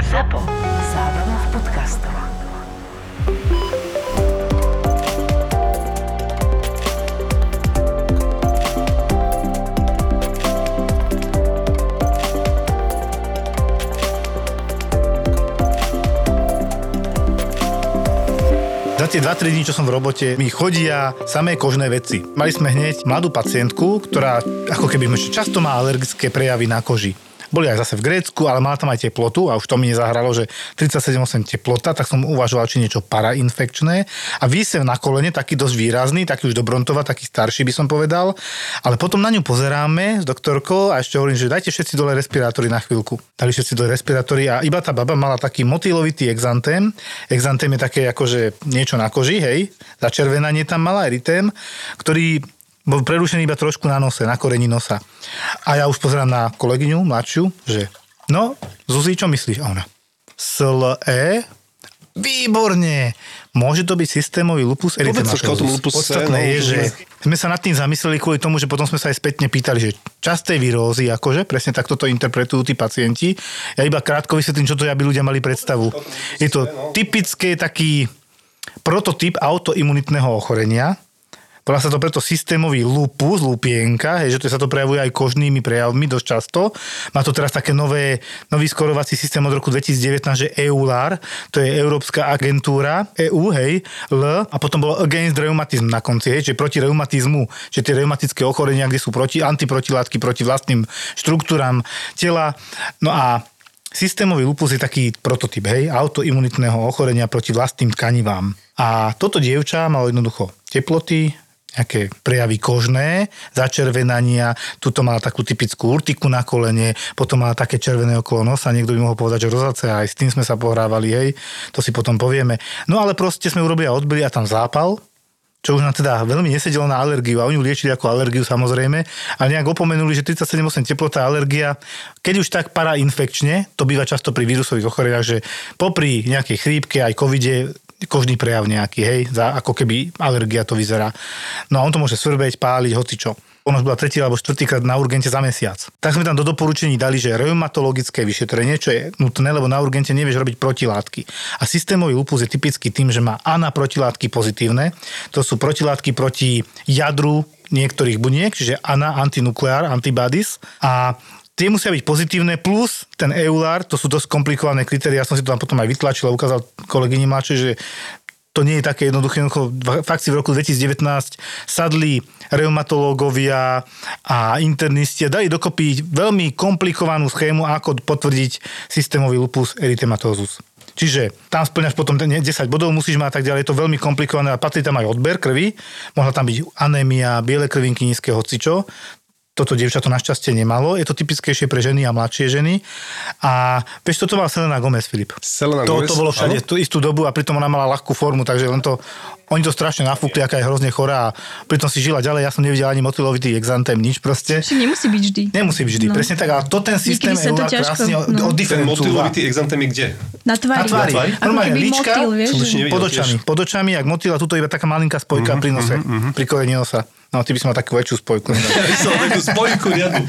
ZAPO. Zábrná v podcastov. Za tie 2-3 dní, čo som v robote, mi chodia samé kožné veci. Mali sme hneď mladú pacientku, ktorá ako keby často má alergické prejavy na koži. Boli aj zase v Grécku, ale mala tam aj teplotu a už to mi nezahralo, že 37,8 teplota, tak som uvažoval, či niečo parainfekčné. A výsev na kolene, taký dosť výrazný, taký už do Brontova, taký starší by som povedal. Ale potom na ňu pozeráme s doktorkou a ešte hovorím, že dajte všetci dole respirátory na chvíľku. Dali všetci dole respirátory a iba tá baba mala taký motýlovitý exantém. Exantém je také akože niečo na koži, hej, začervenanie tam mala, eritém, ktorý bol prerušený iba trošku na nose, na koreni nosa. A ja už pozerám na kolegyňu, mladšiu, že no, Zuzi, čo myslíš? A ona, SLE? Výborne! Môže to byť systémový lupus erythematosus. Podstatné no, je, že- sme sa nad tým zamysleli kvôli tomu, že potom sme sa aj spätne pýtali, že časté virózy, akože, presne takto to interpretujú tí pacienti. Ja iba krátko vysvetlím, čo to aby ľudia mali predstavu. Je to typické taký prototyp autoimunitného ochorenia, Volá sa to preto systémový lupus, lupienka, hej, že to sa to prejavuje aj kožnými prejavmi dosť často. Má to teraz také nové, nový skorovací systém od roku 2019, že EULAR, to je Európska agentúra, EU, hej, L, a potom bolo Against Rheumatism na konci, hej, že proti reumatizmu, že tie reumatické ochorenia, kde sú proti, antiprotilátky proti vlastným štruktúram tela. No a Systémový lupus je taký prototyp, hej, autoimunitného ochorenia proti vlastným tkanivám. A toto dievča malo jednoducho teploty, nejaké prejavy kožné, začervenania, tuto mala takú typickú urtiku na kolene, potom mala také červené okolo nosa, niekto by mohol povedať, že rozacea, aj s tým sme sa pohrávali, hej, to si potom povieme. No ale proste sme urobili a odbili a tam zápal, čo už nám teda veľmi nesedelo na alergiu a oni ju liečili ako alergiu samozrejme, ale nejak opomenuli, že 37,8 teplota alergia, keď už tak parainfekčne, to býva často pri vírusových ochoreniach, že popri nejakej chrípke aj covide kožný prejav nejaký, hej, za, ako keby alergia to vyzerá. No a on to môže svrbeť, páliť, hocičo. Ona už bola tretí alebo štvrtýkrát na urgente za mesiac. Tak sme tam do doporučení dali, že reumatologické vyšetrenie, čo je nutné, lebo na urgente nevieš robiť protilátky. A systémový lupus je typický tým, že má ANA protilátky pozitívne. To sú protilátky proti jadru niektorých buniek, čiže ANA antinuclear antibodies. A tie musia byť pozitívne, plus ten EULAR, to sú dosť komplikované kritéria, ja som si to tam potom aj vytlačil a ukázal kolegyni Máče, že to nie je také jednoduché. Fakt si v roku 2019 sadli reumatológovia a internisti a dali dokopy veľmi komplikovanú schému, ako potvrdiť systémový lupus erythematosus. Čiže tam splňaš potom ten 10 bodov, musíš mať a tak ďalej, je to veľmi komplikované a patrí tam aj odber krvi, mohla tam byť anémia, biele krvinky, nízke hocičo, toto dievča to našťastie nemalo. Je to typickejšie pre ženy a mladšie ženy. A vieš, toto mala Selena Gomez, Filip. Selena to, Gomez, to bolo všade áno. tú istú dobu a pritom ona mala ľahkú formu, takže len to, oni to strašne nafúkli, aká je hrozne chorá a pritom si žila ďalej. Ja som nevidel ani motylovitý exantém, nič proste. Čiže nemusí byť vždy. Nemusí byť vždy, No. presne tak, ale to ten systém to EULAR ťažko- krásne no. Ten motylovitý exantém je kde? Na tvári. Na tvári. Normálne líčka, vieš? Pod očami, pod očami, jak motýla, tuto iba taká malinká spojka pri nose, pri koreni nosa. No, ty by si mal takú väčšiu spojku. Takú spojku riadnu.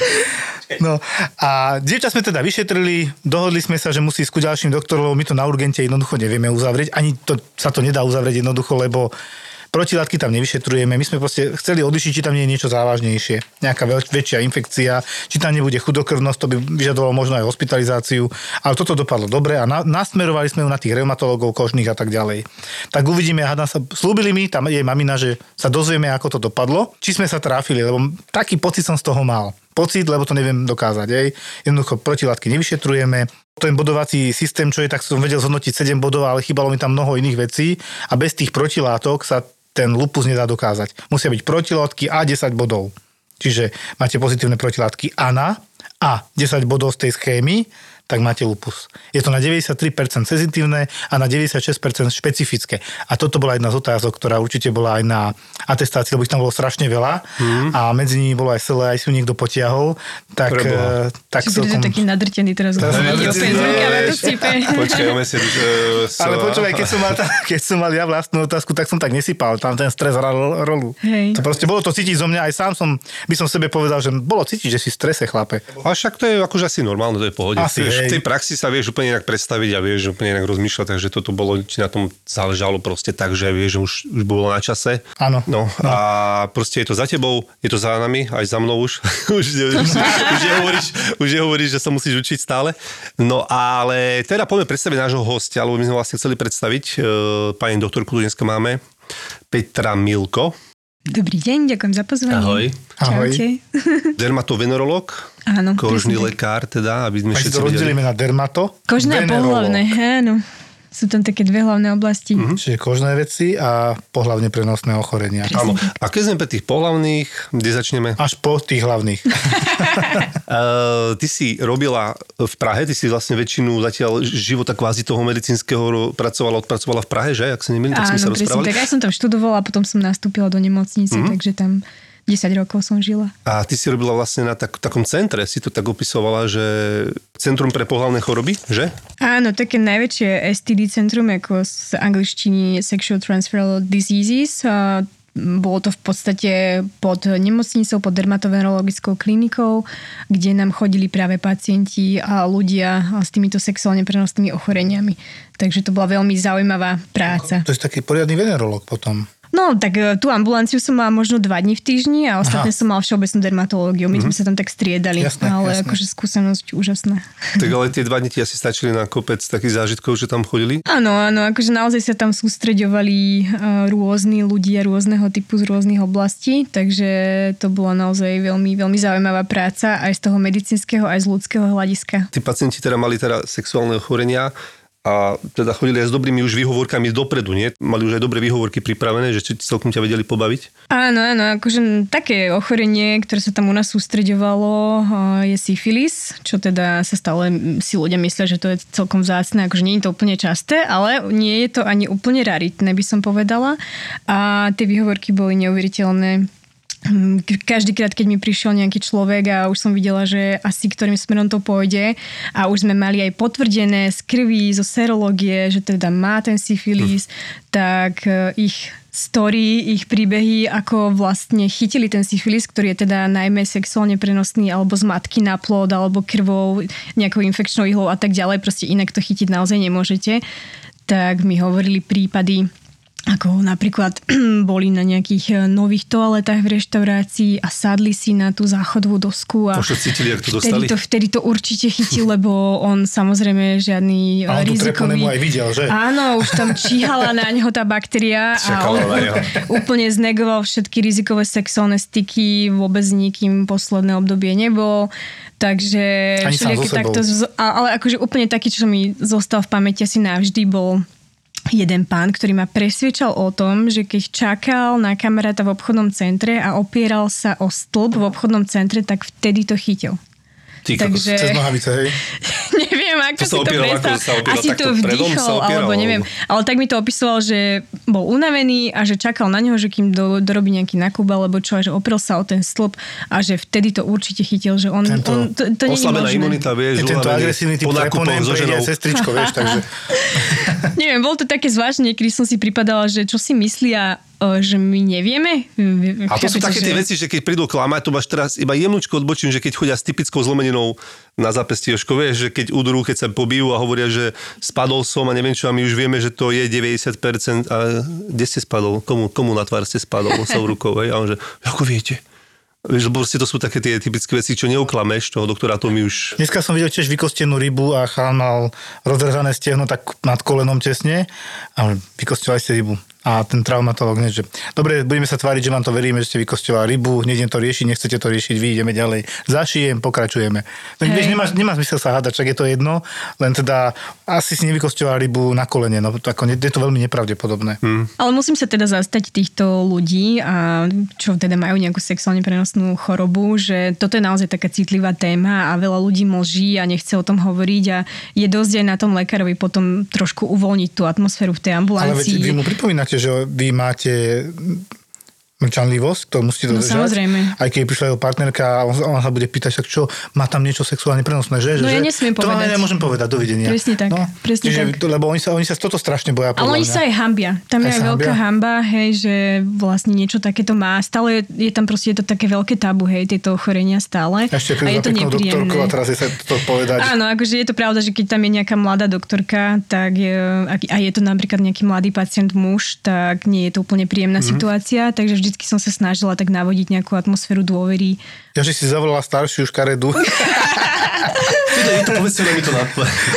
No a dievča sme teda vyšetrili, dohodli sme sa, že musí skúť ďalším doktorom, lebo my to na urgente jednoducho nevieme uzavrieť, ani to, sa to nedá uzavrieť jednoducho, lebo protilátky tam nevyšetrujeme. My sme proste chceli odlišiť, či tam nie je niečo závažnejšie, nejaká veľ, väčšia infekcia, či tam nebude chudokrvnosť, to by vyžadovalo možno aj hospitalizáciu, ale toto dopadlo dobre a na, nasmerovali sme ju na tých reumatologov kožných a tak ďalej. Tak uvidíme, hádam sa, slúbili mi, tam je mamina, že sa dozvieme, ako to dopadlo, či sme sa tráfili, lebo taký pocit som z toho mal. Pocit, lebo to neviem dokázať. Hej. Jednoducho protilátky nevyšetrujeme, ten bodovací systém, čo je, tak som vedel zhodnotiť 7 bodov, ale chýbalo mi tam mnoho iných vecí a bez tých protilátok sa ten lupus nedá dokázať. Musia byť protilátky a 10 bodov. Čiže máte pozitívne protilátky ANA a 10 bodov z tej schémy, tak máte lupus. Je to na 93% senzitívne a na 96% špecifické. A toto bola jedna z otázok, ktorá určite bola aj na atestácii, lebo ich tam bolo strašne veľa a medzi nimi bolo aj celé, aj si ju niekto potiahol. Tak, Preboha. eh, tak Čiže celkom... taký nadrtený teraz. Teraz som Úplne nadrtený, z rukáva to vieš. sype. Počkaj, o mesiac. Uh, Ale počúvaj, keď som, mal, keď som mal ja vlastnú otázku, tak som tak nesypal. Tam ten stres hral rolu. Hej. To proste bolo to cítiť zo mňa. Aj sám som, by som sebe povedal, že bolo cítiť, že si v strese, chlape. A však to je akože asi normálne, to je pohode. Asi, Vieš, v tej praxi sa vieš úplne inak predstaviť a vieš úplne inak rozmýšľať, takže toto bolo, či na tom záležalo proste tak, že vieš, že už, už bolo na čase. Áno. No, a proste je to za tebou, je to za nami, aj za mnou už. už, už, už, nehovoríš, už nehovoríš, že sa musíš učiť stále. No ale teda poďme predstaviť nášho hostia, lebo my sme vlastne chceli predstaviť, e, pani doktorku tu dneska máme, Petra Milko, Dobrý deň, ďakujem za pozvanie. Ahoj. Ahoj. Čaute. dermatovenerolog, Áno, kožný presne lekár teda, aby sme všetci to rozdelíme vedeli. na dermato, Kožné pohlavné, áno. Sú tam také dve hlavné oblasti. Mhm. Čiže kožné veci a pohlavne prenosné ochorenia. Áno. A keď sme pre tých pohlavných, kde začneme? Až po tých hlavných. Uh, ty si robila v Prahe, ty si vlastne väčšinu zatiaľ života kvázi toho medicínskeho pracovala, odpracovala v Prahe, že? Ak sa nemýlim, tak sme sa presne rozprávali. tak. Ja som tam študovala a potom som nastúpila do nemocnice, Mhm. takže tam 10 rokov som žila. A ty si robila vlastne na tak, takom centre, si to tak opisovala, že Centrum pre pohlavné choroby, že? Áno, také najväčšie STD centrum, ako z angličtiny Sexual Transferable Diseases. Bolo to v podstate pod nemocnicou, pod dermatovenerologickou klinikou, kde nám chodili práve pacienti a ľudia s týmito sexuálne prenosnými ochoreniami. Takže to bola veľmi zaujímavá práca. To je taký poriadny venerolog potom. No, tak e, tú ambulanciu som mala možno dva dní v týždni a ostatné Aha. som mala všeobecnú dermatológiu. My sme sa tam tak striedali, Jasné, ale jasné. akože skúsenosť úžasná. Tak ale tie dva dni ti asi stačili na kopec takých zážitkov, že tam chodili? Áno, áno, akože naozaj sa tam sústreďovali e, rôzni ľudia rôzneho typu z rôznych oblastí, takže to bola naozaj veľmi, veľmi zaujímavá práca aj z toho medicínskeho, aj z ľudského hľadiska. Tí pacienti teda mali teda sexuálne ochorenia a teda chodili aj s dobrými už výhovorkami dopredu, nie? Mali už aj dobré výhovorky pripravené, že celkom ťa vedeli pobaviť? Áno, áno, akože také ochorenie, ktoré sa tam u nás sústreďovalo, je syfilis, čo teda sa stále si ľudia myslia, že to je celkom vzácne, akože nie je to úplne časté, ale nie je to ani úplne raritné, by som povedala. A tie výhovorky boli neuveriteľné. Hm, Každýkrát, keď mi prišiel nejaký človek a už som videla, že asi ktorým smerom to pôjde a už sme mali aj potvrdené z krvi, zo serológie, že teda má ten syfilis, tak e, ich story, ich príbehy, ako vlastne chytili ten syfilis, ktorý je teda najmä sexuálne prenosný alebo z matky na plod, alebo krvou, nejakou infekčnou ihlou a tak ďalej, proste inak to chytiť naozaj nemôžete. Tak mi hovorili prípady, ako napríklad boli na nejakých e, nových toaletách v reštaurácii a sadli si na tú záchodovú dosku a Už to cítili, jak to vtedy dostali? to, vtedy to určite chytil, lebo on samozrejme žiadny A on rizikový... aj videl, že? Áno, už tam číhala na neho tá baktéria a on úplne znegoval všetky rizikové sexuálne styky, vôbec s nikým posledné obdobie nebol. Takže Ani sám so takto, ale akože úplne taký, čo mi zostal v pamäti asi navždy, bol jeden pán, ktorý ma presviečal o tom, že keď čakal na kamaráta v obchodnom centre a opieral sa o stĺp v obchodnom centre, tak vtedy to chytil. Ty. Takže- Cez nohavice, hej? Neviem, ako To si to opieral, predstav. ako sa opieral, Asi to vdýchol, opieral, alebo neviem. Ale tak mi to opisoval, že bol unavený a že čakal na neho, že kým do, dorobí nejaký nákup alebo čo, a že oprel sa o ten stĺp a že vtedy to určite chytil, že on, Tento on to, to Oslabená možné. imunita, vieš, Je tento agresívny typ treponem so ženou. sestričko, vieš, takže... Neviem, bolo to také zvláštne, kedy som si pripadala, že čo si myslia, že my nevieme. A to sú také tie že- veci, že keď prídu klamať, to máš teraz iba jemnúčko odbočím, že keď chodia s typickou zlomeninou na zápestí Jožko, vieš, že keď udrú, keď sa pobijú a hovoria, že spadol som a neviem čo, a my už vieme, že to je 90%. A kde ste spadol? Komu, komu na tvár ste spadol? Osou rukou, hej? A on že, ako viete? Vieš, lebo proste to sú také tie typické veci, čo neuklameš toho doktora, to mi už... Dneska som videl tiež vykostenú rybu a chalán mal rozrezané stehno tak nad kolenom tesne a vykosťovali ste rybu. A ten traumatolog, nie, že dobre, budeme sa tváriť, že vám to veríme, že ste vykosťovali rybu, nejdem to riešiť, nechcete to riešiť, vy ideme ďalej. Zašijem, pokračujeme. Tak, vieš, nemá, nemá zmysel sa hádať, čak je to jedno, len teda asi si nevykosťoval rybu na kolene, no to ako, je to veľmi nepravdepodobné. Hmm. Ale musím sa teda zastať týchto ľudí, a čo teda majú nejakú sexuálne prenosnú chorobu, že toto je naozaj taká citlivá téma a veľa ľudí mlží a nechce o tom hovoriť a je dosť aj na tom lekárovi potom trošku uvoľniť tú atmosféru v tej Ale veď ambulancii. vy mu pripomínate, že vy máte mlčanlivosť, ktorú musíte No, dodržať. samozrejme. Aj keď prišla jeho partnerka a on, on sa bude pýtať, tak čo, má tam niečo sexuálne prenosné, že? No že, ja nesmiem To povedať. ale nemôžem povedať, dovidenia. Presne tak, presne Čiže, tak. To, lebo oni sa, oni sa toto strašne boja. Ale oni mňa. sa aj hambia. Tam je Aj aj sa veľká hamba, hej, že vlastne niečo takéto má. Stále je, je tam proste je to také veľké tabu, hej, tieto ochorenia stále. Ešte a je to peknou doktorkou a teraz je sa to povedať. Áno, akože je to pravda, že keď tam je nejaká mladá doktorka tak, je- a je to napríklad nejaký mladý pacient muž, tak nie je to úplne príjemná Mhm. situácia, takže vždycky som sa snažila tak navodiť nejakú atmosféru dôvery. Ja, že si zavolala staršiu škaredu. Je to povedzte, mi to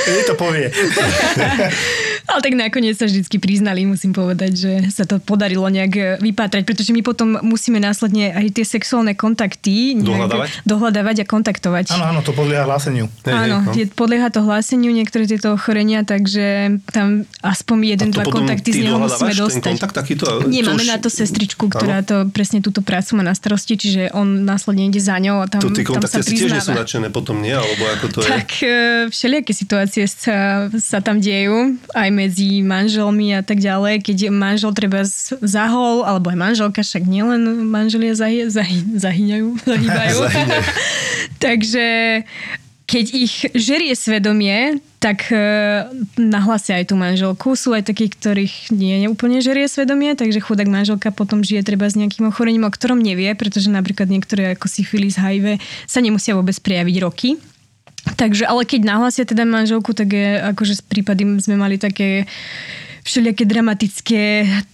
Jej to povie. Ale tak nakoniec sa vždycky priznali, musím povedať, že sa to podarilo nejak e, vypátrať, pretože my potom musíme následne aj tie sexuálne kontakty Dohľadávať? dohľadávať a kontaktovať. Áno, áno, to podlieha hláseniu. Áno, no. je, podlieha to hláseniu niektoré tieto ochorenia, takže tam aspoň jeden, dva kontakty z neho musíme dostať. kontakt takýto? Nie, to máme už- na to sestričku, ktorá to presne túto prácu má na starosti, čiže on následne ide za ňou a tam, To tie tam sa tiež nie sú nadšené potom, nie? Alebo ako to je? Tak e, všelijaké situácie sa, sa tam dejú, aj medzi manželmi a tak ďalej. Keď manžel treba zahol, alebo aj manželka, však nielen manželia zahy, zahy, zahyňajú, zahýbajú. Takže keď ich žerie svedomie, tak e, nahlasia aj tú manželku. Sú aj takí, ktorých nie je úplne žerie svedomie, takže chudák manželka potom žije treba s nejakým ochorením, o ktorom nevie, pretože napríklad niektoré ako syfilis, HIV sa nemusia vôbec prejaviť roky. Takže, ale keď nahlásia teda manželku, tak je, akože z prípady sme mali také všelijaké dramatické,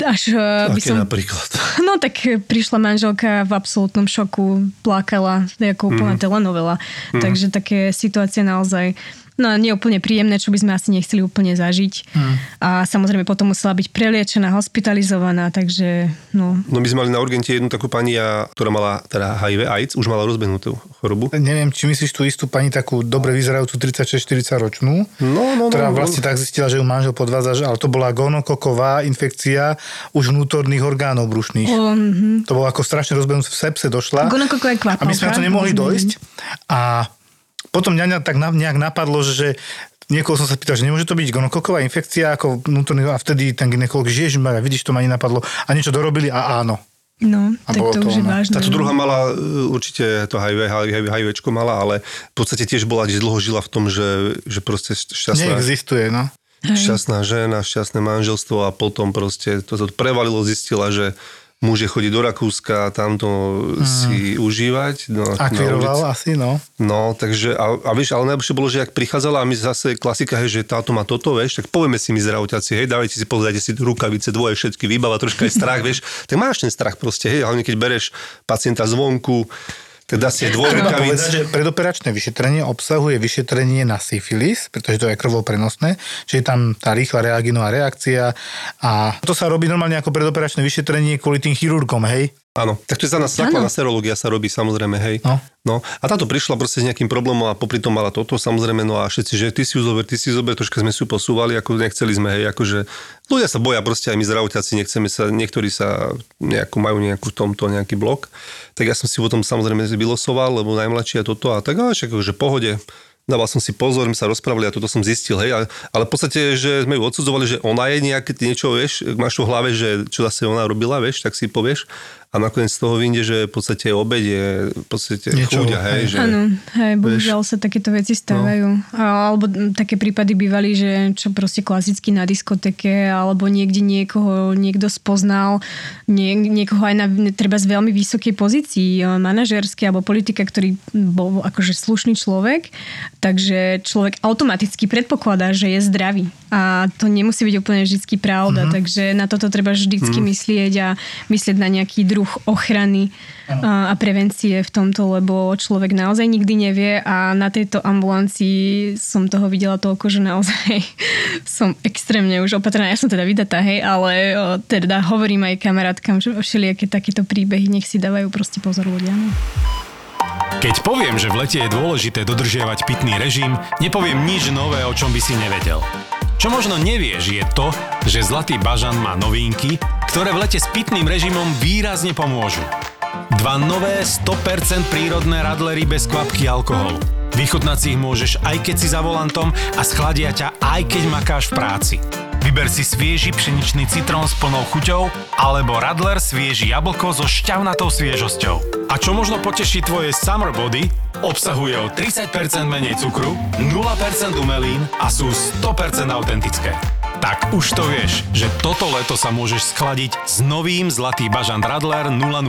až eh, by Aké som... napríklad? No tak prišla manželka v absolútnom šoku, plakala, ako úplná Mhm. telenovela. Takže také situácie naozaj no, nie úplne príjemné, čo by sme asi nechceli úplne zažiť. Mhm. A samozrejme potom musela byť preliečená, hospitalizovaná, takže no, No my sme mali na urgente jednu takú pani, ktorá mala teda HIV AIDS, už mala rozbehnutú chorobu. Neviem, či myslíš tú istú pani, takú dobre vyzerajúcu 36-40 ročnú, No, no, no. ktorá no. vlastne tak zistila, že ju manžel podvádza, ale to bola gonokoková infekcia už vnútorných orgánov brušných. o, mhm. To bolo ako strašne rozbehnúť v sepse došla. Gonokokové A my sme na to kvapalka. nemohli Mhm. dojsť. A potom mňa tak nejak napadlo, že, že niekoho som sa pýtal, že nemôže to byť gonokoková infekcia ako vnútorný, a vtedy ten ginekolog, že ježišmarja, vidíš, to ma ani napadlo. A niečo dorobili a áno. No, A tak to to už je vážne. Táto druhá mala e, určite to HIV, HIV, HIVčko mala, ale v podstate tiež bola, že dlho žila v tom, že, že proste šťastná, Neexistuje, no. šťastná žena, šťastné manželstvo a potom proste to, to prevalilo, zistila, že môže chodiť do Rakúska a tam to si užívať. No. Akviroval asi, no. No, takže, a, a vieš, ale najlepšie bolo, že ak prichádzala a my zase klasika, hej, že táto má toto, vieš, tak povieme si my zdravotiaci, hej, dávajte si, pozrite si rukavice, dvoje, všetky, výbava, troška aj strach, vieš, tak máš ten strach proste, hej, hlavne keď bereš pacienta zvonku, dá si rukavic. povedať, že predoperačné vyšetrenie obsahuje vyšetrenie na syfilis, pretože to je krvou prenosné, čiže je tam tá rýchla reaginová reakcia a to sa robí normálne ako predoperačné vyšetrenie kvôli tým chirurgom, hej? Áno, tak to je za nás základná serológia sa robí samozrejme, hej. No. no. A táto prišla proste s nejakým problémom a popri tom mala toto samozrejme, no a všetci, že ty si ju zober, ty si ju zober, troška sme si ju posúvali, ako nechceli sme, hej, akože ľudia sa boja proste aj my zdravotiaci, nechceme sa, niektorí sa nejakú, majú nejakú tomto nejaký blok, tak ja som si potom samozrejme vylosoval, lebo najmladší a toto a tak, ale však akože pohode, dával som si pozor, my sa rozprávali a toto som zistil, hej, ale, ale v podstate, že sme ju odsudzovali, že ona je nejaké niečo, vieš, máš v hlave, že čo zase ona robila, vieš, tak si povieš a nakoniec z toho vyjde, že v podstate obed je v podstate Niečo, chúďa, hej, že... Áno, hej, bohužiaľ sa takéto veci stávajú. No. Alebo také prípady bývali, že čo proste klasicky na diskoteke, alebo niekde niekoho niekto spoznal, nie, niekoho aj na treba z veľmi vysokej pozícii, eh, manažerskej alebo politika, ktorý bol akože slušný človek, takže človek automaticky predpokladá, že je zdravý. A to nemusí byť úplne vždy pravda, mm-hmm. takže na toto treba vždycky mm-hmm. myslieť a myslieť na nejaký druh ochrany a, a prevencie v tomto, lebo človek naozaj nikdy nevie a na tejto ambulancii som toho videla toľko, že naozaj som extrémne už opatrená. Ja som teda vydatá, hej, ale o, teda hovorím aj kamarátkam, že všelijaké takéto príbehy, nech si dávajú proste pozor ľudia. No. Keď poviem, že v lete je dôležité dodržiavať pitný režim, nepoviem nič nové, o čom by si nevedel. Čo možno nevieš je to, že Zlatý bažan má novinky, ktoré v lete s pitným režimom výrazne pomôžu. Dva nové 100% prírodné radlery bez kvapky alkoholu. Vychutnať si ich môžeš aj keď si za volantom a schladia ťa aj keď makáš v práci. Vyber si svieži pšeničný citrón s plnou chuťou alebo Radler svieži jablko so šťavnatou sviežosťou. A čo možno poteší tvoje summer body, obsahuje o 30% menej cukru, 0% umelín a sú 100% autentické. Tak už to vieš, že toto leto sa môžeš schladiť s novým Zlatý bažant Radler 00.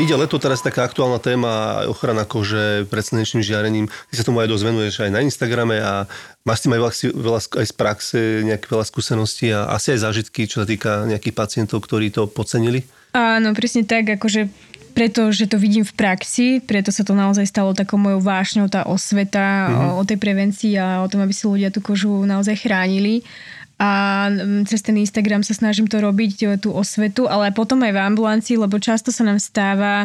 Ide leto, teraz taká aktuálna téma, ochrana kože pred slnečným žiarením. Ty sa tomu aj dosť venuješ aj na Instagrame a máš s tým aj veľa, veľa, aj z praxe nejaké veľa skúseností a asi aj zážitky, čo sa týka nejakých pacientov, ktorí to podcenili? Áno, presne tak, akože preto, že to vidím v praxi, preto sa to naozaj stalo takou mojou vášňou, tá osveta mm-hmm. o, o tej prevencii a o tom, aby si ľudia tú kožu naozaj chránili a cez ten Instagram sa snažím to robiť, tú osvetu, ale potom aj v ambulancii, lebo často sa nám stáva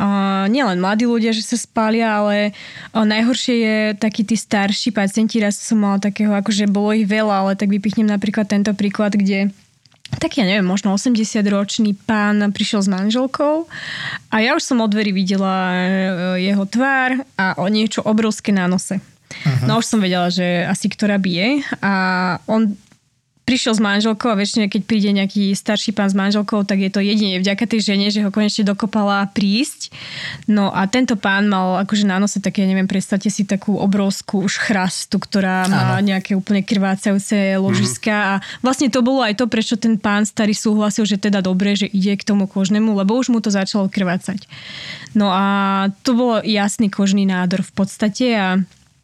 Uh, nielen mladí ľudia, že sa spália, ale uh, najhoršie je takí tí starší pacienti. Raz som mala takého, akože bolo ich veľa, ale tak vypichnem napríklad tento príklad, kde tak ja neviem, možno 80-ročný pán prišiel s manželkou a ja už som od dverí videla jeho tvár a o niečo obrovské na nose. Uh-huh. No už som vedela, že asi ktorá bije a on prišiel s manželkou a väčšine, keď príde nejaký starší pán s manželkou, tak je to jedine vďaka tej žene, že ho konečne dokopala prísť. No a tento pán mal akože na nose také, neviem, predstavte si takú obrovskú už chrastu, ktorá má ano. nejaké úplne krvácajúce ložiska mm-hmm. a vlastne to bolo aj to, prečo ten pán starý súhlasil, že teda dobre, že ide k tomu kožnému, lebo už mu to začalo krvácať. No a to bolo jasný kožný nádor v podstate a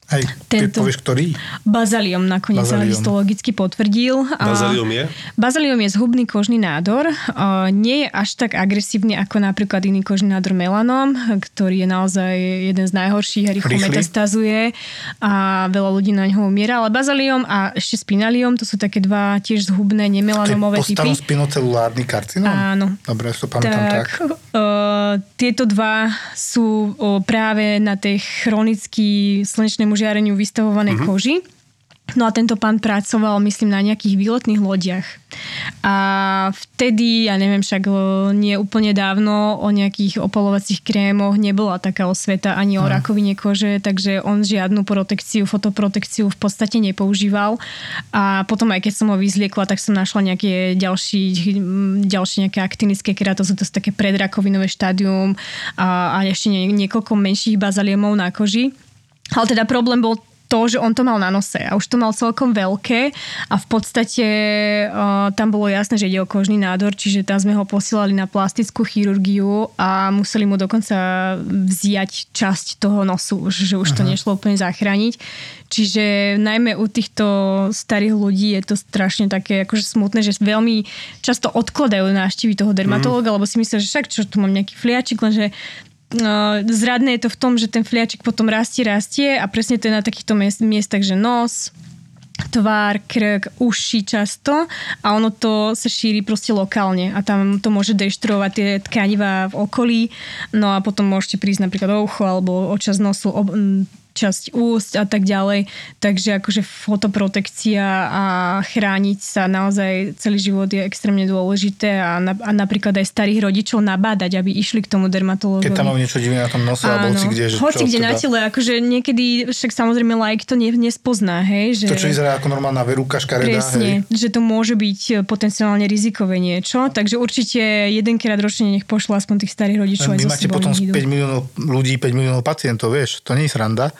Hej, tento... povieš, ktorý? Bazaliom nakoniec sa histologicky potvrdil. Bazaliom je? Bazaliom je zhubný kožný nádor. Nie je až tak agresívny ako napríklad iný kožný nádor melanom, ktorý je naozaj jeden z najhorších a rýchlo metastazuje a veľa ľudí na ňo umiera. Ale bazaliom a ešte spinaliom, to sú také dva tiež zhubné nemelanomové typy. To je spinocelulárny karcinóm? Áno. Dobre, to pamätám tak. tak. Uh, tieto dva sú uh, práve na tej chronický slnečnému žiareniu vystavovanej uh-huh. koži. No a tento pán pracoval, myslím, na nejakých výletných lodiach. A vtedy, ja neviem, však nie úplne dávno o nejakých opolovacích krémoch nebola taká osveta ani o rakovine kože, takže on žiadnu protekciu, fotoprotekciu v podstate nepoužíval. A potom aj keď som ho vyzliekla, tak som našla nejaké ďalší, ďalšie nejaké aktinické keratozy, to sú také predrakovinové štádium a, a ešte nie, niekoľko menších bazaliemov na koži. Ale teda problém bol to, že on to mal na nose a už to mal celkom veľké a v podstate uh, tam bolo jasné, že ide o kožný nádor, čiže tam sme ho posielali na plastickú chirurgiu a museli mu dokonca vziať časť toho nosu, že už to nešlo úplne zachrániť. Čiže najmä u týchto starých ľudí je to strašne také akože smutné, že veľmi často odkladajú návštevy toho dermatológa, mm. lebo si myslia, že však čo tu mám nejaký fliačik, lenže zradné je to v tom, že ten fliačik potom rastie, rastie a presne to je na takýchto miestach, že nos, tvár, krk, uši často a ono to sa šíri proste lokálne a tam to môže deštruovať tie tkanivá v okolí. No a potom môžete prísť napríklad o ucho alebo o čas nosu ob, časť úst a tak ďalej. Takže akože fotoprotekcia a chrániť sa naozaj celý život je extrémne dôležité a, na, a napríklad aj starých rodičov nabádať, aby išli k tomu dermatológovi. Keď tam mám niečo divné na tom nose alebo hoci kde. Že hoci kde teda... na tele, akože niekedy, však samozrejme like to ne, nespozná, hej. Že... To, čo vyzerá ako normálna verúka škareda. Presne, hej. že to môže byť potenciálne rizikové niečo, takže určite jedenkrát ročne nech pošlo aspoň tých starých rodičov. Vy máte potom 5 miliónov ľudí, 5 miliónov pacientov, vieš, to nie je sranda.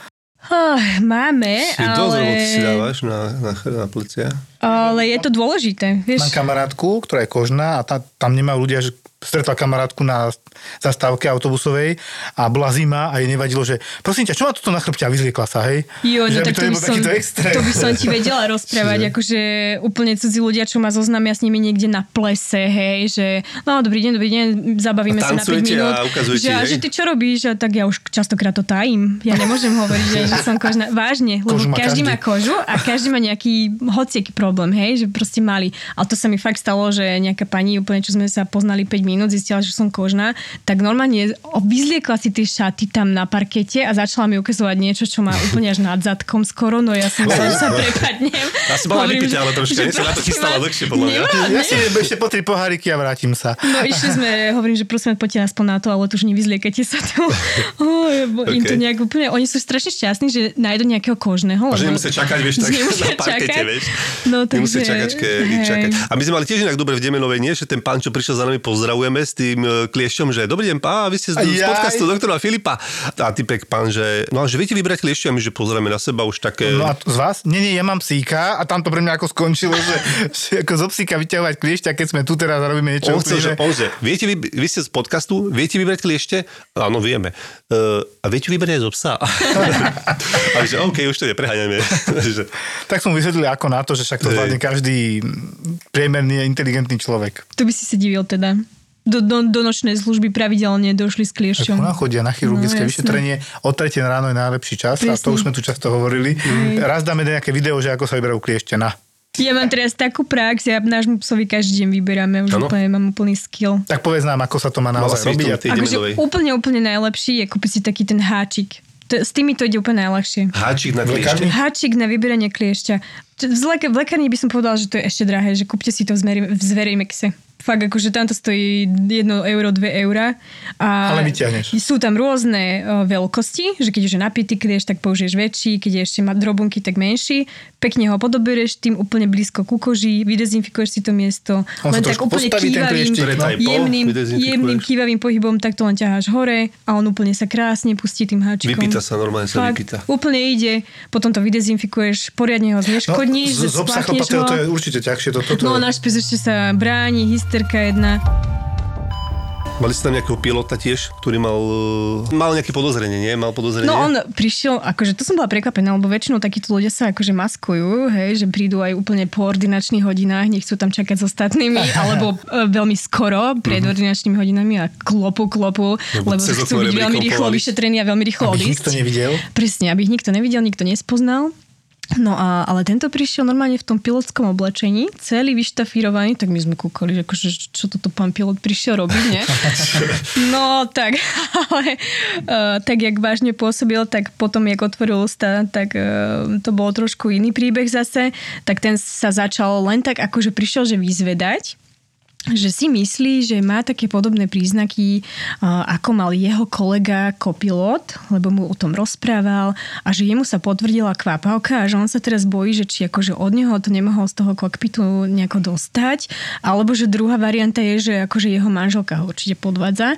Oh, máme, si ale... dosť si dávaš na, na, na plecia. Ale je to dôležité. Vieš? Mám kamarátku, ktorá je kožná a tá, tam nemajú ľudia, že stretla kamarátku na zastávke autobusovej a bola zima a jej nevadilo, že prosím ťa, čo má toto na chrbte a vyzliekla sa, hej? Jo, no tak to, by som, to by som ti vedela rozprávať, akože úplne cudzí ľudia, čo ma zoznamia s nimi niekde na plese, hej, že no dobrý deň, dobrý deň, zabavíme sa na 5 minút. A že, a že ty čo robíš? A tak ja už častokrát to tajím. Ja nemôžem hovoriť, že, že som kožná. Vážne, lebo každý, každý má kožu a každý má nejaký hocieký problém, hej, že proste mali. Ale to sa mi fakt stalo, že nejaká pani úplne, čo sme sa poznali 5 minút, zistila, že som kožná tak normálne vyzliekla si tie šaty tam na parkete a začala mi ukazovať niečo, čo má úplne až nad zadkom skoro, no ja som sa, sa prepadnem. Ja si bola Hovorím, vypiť, ale troška, že nie sa na to chystala dlhšie, podľa mňa. Ja si ešte po tri poháriky a vrátim sa. No išli sme, hovorím, že prosím, poďte aspoň na to, ale to už nevyzliekajte sa to. Oh, im to Okay. nejak úplne, oni sú strašne šťastní, že nájdu nejakého kožného. A že nemusia čakať, vieš, tak nemusia na parkete, čakať. vieš. No, Nemusia takže, čakať, keď hej. čakať. A my sme mali tiež inak dobre v Demenovej, nie? Že ten pán, čo prišiel za nami, pozdravujeme s tým e, kliešťom, že dobrý deň, pán, vy ste z, z podcastu doktora Filipa. A typek pán, že no, že viete vybrať kliešťa, my, že pozrieme na seba už také... No a t- z vás? Nie, nie, ja mám psíka a tam to pre mňa ako skončilo, že, že ako zo psíka vyťahovať kliešťa, keď sme tu teraz a robíme niečo on chcel, že, on, že viete, vy, vy ste z podcastu, viete vybrať kliešte? Áno, vieme. Uh, a viete vybrať aj zo psa? a že OK, už to nepreháňame. Tak som vysvetlil ako na to, že však to zvládne každý priemerný inteligentný človek. To by si sa divil teda. Do, do, do nočnej služby pravidelne došli s Tak kliešťom. ona chodia na chirurgické No, vyšetrenie, o tretej ráno je najlepší čas a to Presne. už sme tu často hovorili. Raz dáme nejaké video, že ako sa vyberajú kliešte na. Ja mám teraz takú prax, ja nášmu psovi každý deň vyberáme, už Áno. úplne mám úplný skill. Tak povedz nám, ako sa to má naozaj robiť. A Akože úplne, úplne najlepší je kúpiť si taký ten háčik. To, s tými to ide úplne najľahšie. Háčik na lekárni? Háčik na vyberanie kliešťa. V, lek- v lekárni by som povedala, že to je ešte drahé, že kúpte si to v, zmeri- v Zverejmexe fakt akože tam stojí 1 euro, 2 eura. A Ale vyťahneš. Sú tam rôzne veľkosti, že keď už je napitý klieš, tak použiješ väčší, keď je ešte má drobunky, tak menší. Pekne ho podobereš, tým úplne blízko ku koži, vydezinfikuješ si to miesto. On len tak úplne kývavým, jemným, jemným kývavým pohybom, tak to len ťaháš hore a on úplne sa krásne pustí tým háčikom. Vypýta sa normálne, sa fakt, vypýta. Úplne ide, potom to vydezinfikuješ, poriadne ho zneškodníš, no, z, z, z ho. to je určite ťažšie. To, toto... No náš pes ešte sa bráni, hist- 4K1. Mali ste tam nejakého pilota tiež, ktorý mal, e, mal nejaké podozrenie, nie? Mal podozrenie? No on prišiel, akože to som bola prekvapená, lebo väčšinou takíto ľudia sa akože maskujú, hej, že prídu aj úplne po ordinačných hodinách, nechcú tam čakať s ostatnými, alebo e, veľmi skoro pred mm-hmm. ordinačnými hodinami a klopu, klopu, lebo, lebo chcú byť veľmi rýchlo vyšetrení a veľmi rýchlo aby odísť. nikto nevidel? Presne, aby ich nikto nevidel, nikto nespoznal. No a, ale tento prišiel normálne v tom pilotskom oblečení, celý vyštafírovaný, tak my sme kúkali, že akože, čo toto pán pilot prišiel robiť, nie? No tak, ale uh, tak jak vážne pôsobil, tak potom, jak otvoril ústa, tak uh, to bolo trošku iný príbeh zase, tak ten sa začal len tak akože prišiel, že vyzvedať, že si myslí, že má také podobné príznaky, ako mal jeho kolega kopilot, lebo mu o tom rozprával a že jemu sa potvrdila kvapavka a že on sa teraz bojí, že či akože od neho to nemohol z toho kokpitu nejako dostať, alebo že druhá varianta je, že akože jeho manželka ho určite podvádza.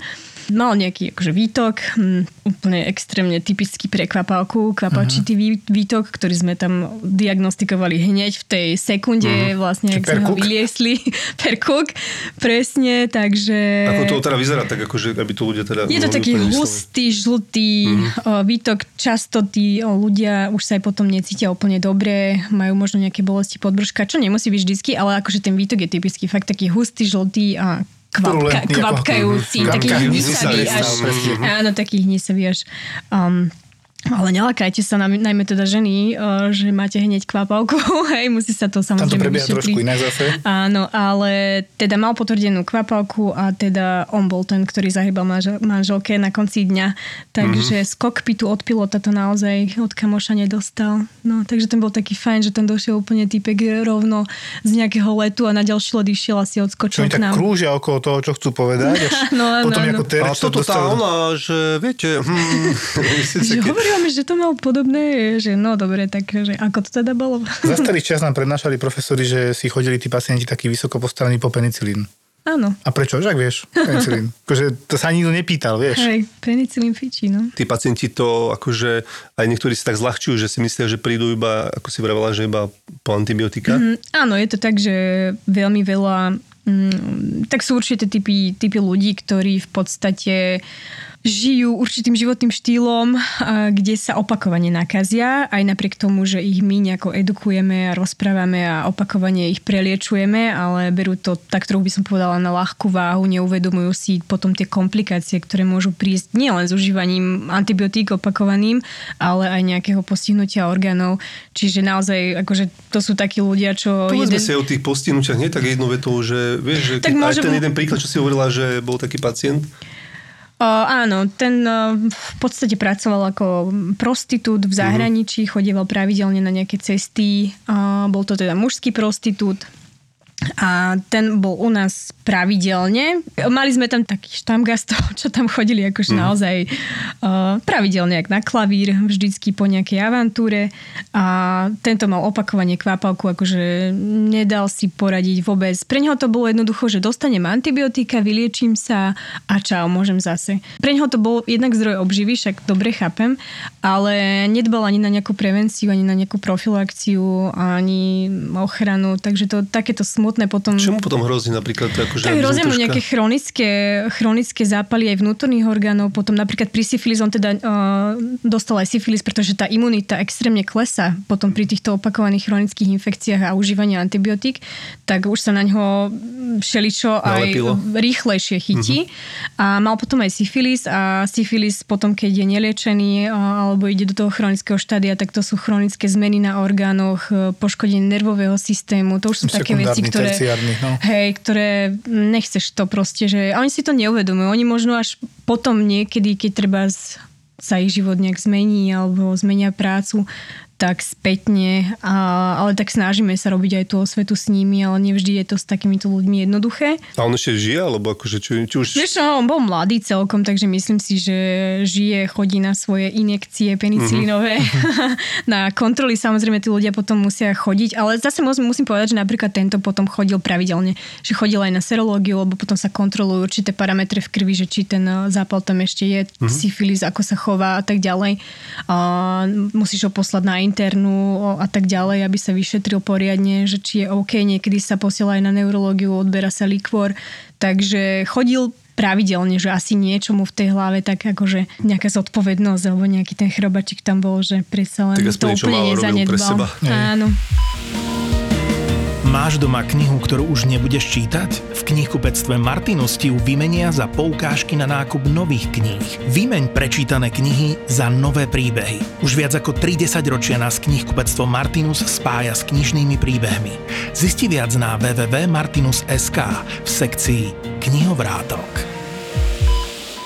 Mal nejaký akože výtok, hm, úplne extrémne typický pre kvapavku, kvapavčitý vý- výtok, ktorý sme tam diagnostikovali hneď v tej sekunde, vlastne, Či ak sme ho vyliesli. Perkuk, presne, takže... Ako to teda vyzerá, tak akože, aby to ľudia teda... Je to taký hustý, žltý Mhm. o, výtok. Často tí ľudia už sa aj potom necítia úplne dobre, majú možno nejaké bolesti podbržka, čo nemusí byť vždycky, ale akože ten výtok je typický fakt taký hustý, žltý a kvapka, kvapkajúci, taký hnisavý až. Áno, taký hnisavý až. Um, ale nelakajte sa, najmä najmä teda ženy, o, že máte hneď kvapavku, hej, musí sa to Tam to samozrejme prebieha trošku inak zase. Áno, ale teda mal potvrdenú kvapavku a teda on bol ten, ktorý zahybal manžel, manželke na konci dňa. Takže Mhm. mm-hmm. z kokpitu od pilota to naozaj od kamoša nedostal. No, takže ten bol taký fajn, že ten došiel úplne typek rovno z nejakého letu a na ďalší let išiel a si Čo odskočil oni k tak nám. krúžia okolo toho, čo chcú povedať. Až Áno, áno, potom áno. ako A terč to toto tá dostal. ona, že viete, hm, Že keď- mi, že to mal podobné, že no dobre, tak že ako to teda bolo? Za starých čas nám prednášali profesori, že si chodili tí pacienti takí vysoko postavení po penicilín. Áno. A prečo? Však vieš, penicilín. Akože to sa nikto nepýtal, vieš. Hej, penicilín fičí, no. tí pacienti to akože, aj niektorí si tak zľahčujú, že si myslia, že prídu iba, ako si vravala, že iba po antibiotika. Mm, áno, je to tak, že veľmi veľa... Mm, tak sú určite typy, typy ľudí, ktorí v podstate žijú určitým životným štýlom, kde sa opakovane nakazia, aj napriek tomu, že ich my nejako edukujeme a rozprávame a opakovane ich preliečujeme, ale berú to tak trochu by som povedala na ľahkú váhu, neuvedomujú si potom tie komplikácie, ktoré môžu prísť nielen s užívaním antibiotík opakovaným, ale aj nejakého postihnutia orgánov. Čiže naozaj, akože to sú takí ľudia, čo... Povedzme si o tých postihnutiach, nie tak jednou vetou, že vieš, že Tak keď, aj môžem- ten jeden príklad, čo si hovorila, že bol taký pacient, O, áno, ten o, v podstate pracoval ako prostitút v zahraničí, chodieval pravidelne na nejaké cesty. O, bol to teda mužský prostitút. A ten bol u nás pravidelne. Mali sme tam takých štamgastov, čo tam chodili akože mm. naozaj uh, pravidelne, jak na klavír, vždycky po nejakej avantúre. A tento mal opakovanie kvápavku, akože nedal si poradiť vôbec. Pre neho to bolo jednoducho, že dostanem antibiotika, vyliečím sa a čau, môžem zase. Pre neho to bol jednak zdroj obživy, však dobre chápem, ale nedbal ani na nejakú prevenciu, ani na nejakú profilakciu, ani ochranu, takže to takéto smutné smutné potom... Čo mu potom hrozí napríklad? Akože, tak hrozia mu nejaké chronické, chronické zápaly aj vnútorných orgánov, potom napríklad pri syfilis on teda uh, dostal aj syfilis, pretože tá imunita extrémne klesá potom pri týchto opakovaných chronických infekciách a užívaní antibiotík, tak už sa na ňo všeličo aj Nalepilo. rýchlejšie chytí. Uh-huh. A mal potom aj syfilis a syfilis potom, keď je neliečený alebo ide do toho chronického štádia, tak to sú chronické zmeny na orgánoch, e, poškodenie nervového systému. To už sú také veci, ktoré ktoré, no. hej, ktoré nechceš to proste, že a oni si to neuvedomujú. Oni možno až potom niekedy, keď treba z, sa ich život nejak zmení alebo zmenia prácu, tak spätne, a, ale tak snažíme sa robiť aj tú osvetu s nimi, ale nevždy je to s takýmito ľuďmi jednoduché. A on ešte žije, alebo akože či, či už... Vieš on bol mladý celkom, takže myslím si, že žije, chodí na svoje injekcie penicilínové, mm-hmm. na kontroly samozrejme tí ľudia potom musia chodiť, ale zase musím, musím povedať, že napríklad tento potom chodil pravidelne, že chodil aj na serológiu, lebo potom sa kontrolujú určité parametre v krvi, že či ten zápal tam ešte je, mm-hmm. syfilis, ako sa chová a tak ďalej. A musíš ho poslať na internú a tak ďalej, aby sa vyšetril poriadne, že či je OK. Niekedy sa posiela aj na neurológiu, odbera sa likvor. Takže chodil pravidelne, že asi niečo mu v tej hlave tak akože nejaká zodpovednosť alebo nejaký ten chrobačik tam bol, že predsa len tak to úplne nezanedbal. Áno. Máš doma knihu, ktorú už nebudeš čítať? V knihkupectve Martinus ti ju vymenia za poukážky na nákup nových kníh. Vymeň prečítané knihy za nové príbehy. Už viac ako 30 ročia nás knihkupectvo Martinus spája s knižnými príbehmi. Zisti viac na www.martinus.sk v sekcii Knihovrátok.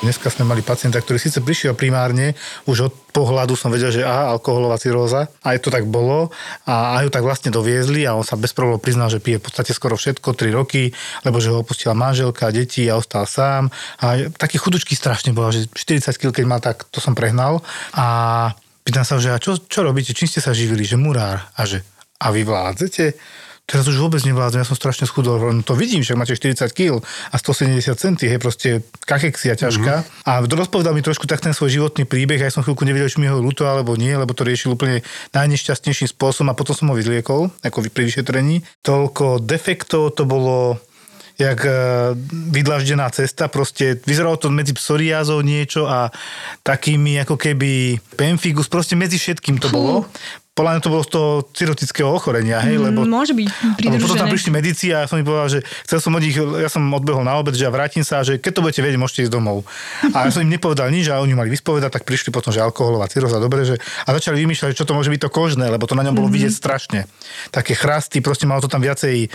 Dneska sme mali pacienta, ktorý síce prišiel primárne, už od pohľadu som vedel, že aha, alkoholová ciróza. Aj to tak bolo a aj ju tak vlastne doviezli a on sa bez problémov priznal, že pije v podstate skoro všetko, 3 roky, lebo že ho opustila manželka, deti a ostal sám. A taký chudučký strašne bol, že 40 kg keď mal, tak to som prehnal. A pýtam sa, že a čo, čo robíte, čím ste sa živili, že murár. A že a vy vládzete? Teraz už vôbec nevládzem, ja som strašne schudol. No to vidím, však máte 40 kg a 170 cm, je proste kachexia ťažká. Mm-hmm. A rozpovedal mi trošku tak ten svoj životný príbeh, aj som chvíľku nevedel, či mi ho ľúto alebo nie, lebo to riešil úplne najnešťastnejším spôsobom a potom som ho vyzliekol, ako pri vyšetrení. Toľko defektov to bolo jak e, vydlaždená cesta, proste vyzeralo to medzi psoriázou niečo a takými ako keby pemfigus, proste medzi všetkým to bolo podľa mňa to bolo z toho cirotického ochorenia, hej, lebo... Môže byť pridružené. Potom tam prišli medici a ja som mi povedal, že chcel som od nich, ja som odbehol na obed, že ja vrátim sa, že keď to budete vedieť, môžete ísť domov. A ja som im nepovedal nič a oni mali vyspovedať, tak prišli potom, že alkoholová ciroza, dobre, že a začali vymýšľať, čo to môže byť to kožné, lebo to na ňom bolo mm-hmm. vidieť strašne. Také chrasty, proste malo to tam viacej